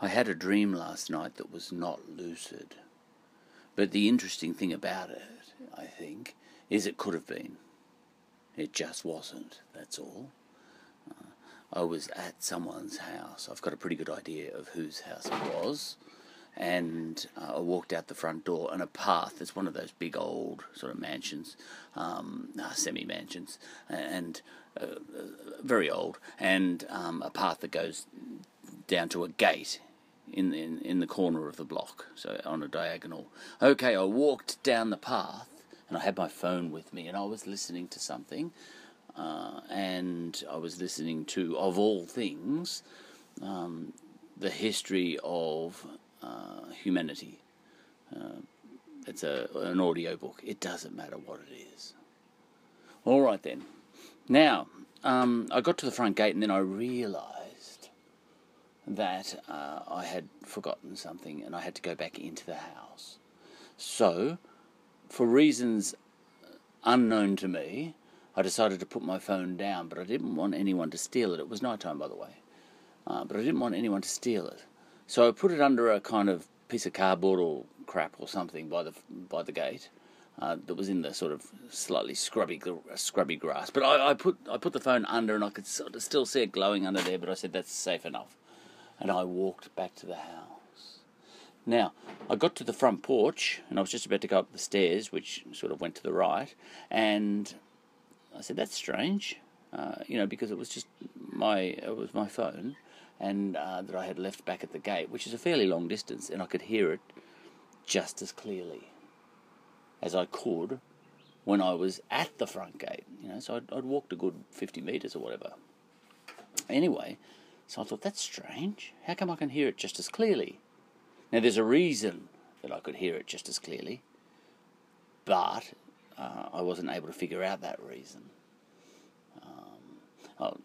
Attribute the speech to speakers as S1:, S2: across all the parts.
S1: I had a dream last night that was not lucid. But the interesting thing about it, I think, is it could have been. It just wasn't, that's all. Uh, I was at someone's house. I've got a pretty good idea of whose house it was. And uh, I walked out the front door, and a path, it's one of those big old sort of mansions, um, uh, semi mansions, and uh, very old, and um, a path that goes down to a gate in, in in the corner of the block, so on a diagonal. Okay, I walked down the path, and I had my phone with me, and I was listening to something, uh, and I was listening to, of all things, um, the history of uh, humanity. Uh, it's a an audio book. It doesn't matter what it is. All right then. Now um, I got to the front gate, and then I realised that uh, I had forgotten something and I had to go back into the house. So, for reasons unknown to me, I decided to put my phone down, but I didn't want anyone to steal it. It was night time, by the way, uh, but I didn't want anyone to steal it. So I put it under a kind of piece of cardboard or crap or something by the by the gate. Uh, that was in the sort of slightly scrubby scrubby grass, but I, I put I put the phone under and I could sort of still see it glowing under there. But I said that's safe enough and I walked back to the house. Now, I got to the front porch and I was just about to go up the stairs, which sort of went to the right, and I said, "That's strange," uh, you know, because it was just my it was my phone, and uh, that I had left back at the gate, which is a fairly long distance, and I could hear it just as clearly as I could when I was at the front gate. You know, so I'd, I'd walked a good fifty meters or whatever. Anyway, so I thought, that's strange. How come I can hear it just as clearly? Now, there's a reason that I could hear it just as clearly, but uh, I wasn't able to figure out that reason. Um, oh,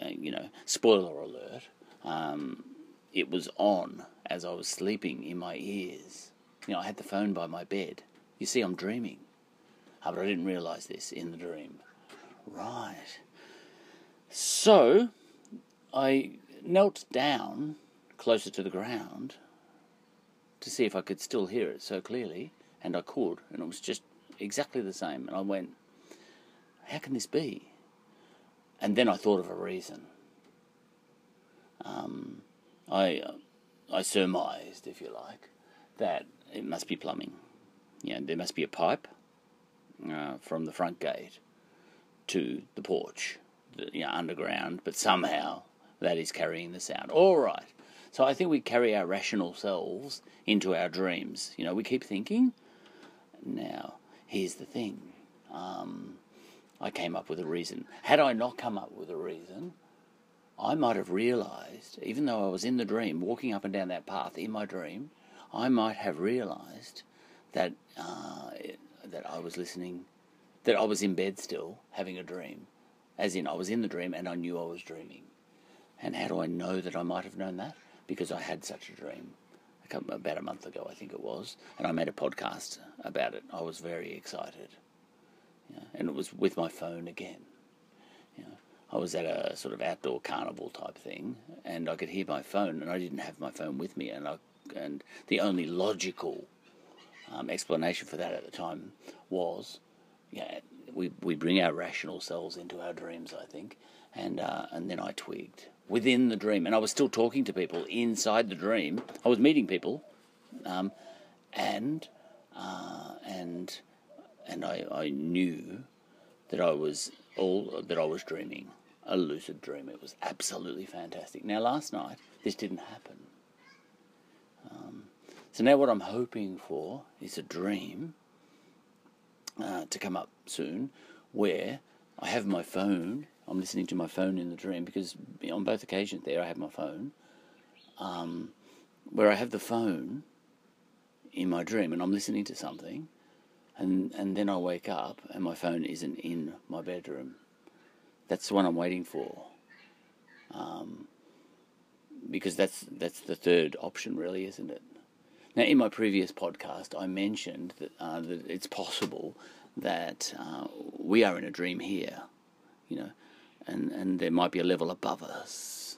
S1: you know, spoiler alert, um, it was on as I was sleeping in my ears. You know, I had the phone by my bed. You see, I'm dreaming. Oh, but I didn't realise this in the dream. Right. So, I knelt down closer to the ground to see if I could still hear it so clearly, and I could, and it was just exactly the same. And I went, How can this be? And then I thought of a reason. Um, I, I surmised, if you like, that it must be plumbing. Yeah, there must be a pipe uh, from the front gate to the porch, you know, underground, but somehow that is carrying the sound. All right. So I think we carry our rational selves into our dreams. You know, we keep thinking. Now, here's the thing. Um, I came up with a reason. Had I not come up with a reason, I might have realized, even though I was in the dream, walking up and down that path in my dream, I might have realized that uh, that I was listening, that I was in bed still having a dream, as in I was in the dream and I knew I was dreaming. And how do I know that I might have known that? Because I had such a dream about a month ago, I think it was, and I made a podcast about it. I was very excited, you know, and it was with my phone again. You know, I was at a sort of outdoor carnival type thing, and I could hear my phone, and I didn't have my phone with me, and I, and the only logical um, explanation for that at the time was, yeah, we we bring our rational selves into our dreams, I think, and uh, and then I twigged within the dream, and I was still talking to people inside the dream. I was meeting people, um, and uh, and and I, I knew that I was all that I was dreaming, a lucid dream. It was absolutely fantastic. Now, last night this didn't happen. Um, so now what I'm hoping for is a dream uh, to come up soon, where I have my phone I'm listening to my phone in the dream because on both occasions there I have my phone, um, where I have the phone in my dream and I'm listening to something, and and then I wake up and my phone isn't in my bedroom. That's the one I'm waiting for. Um, because that's that's the third option, really, isn't it? Now, in my previous podcast, I mentioned that, uh, that it's possible that uh, we are in a dream here. You know, and, and there might be a level above us.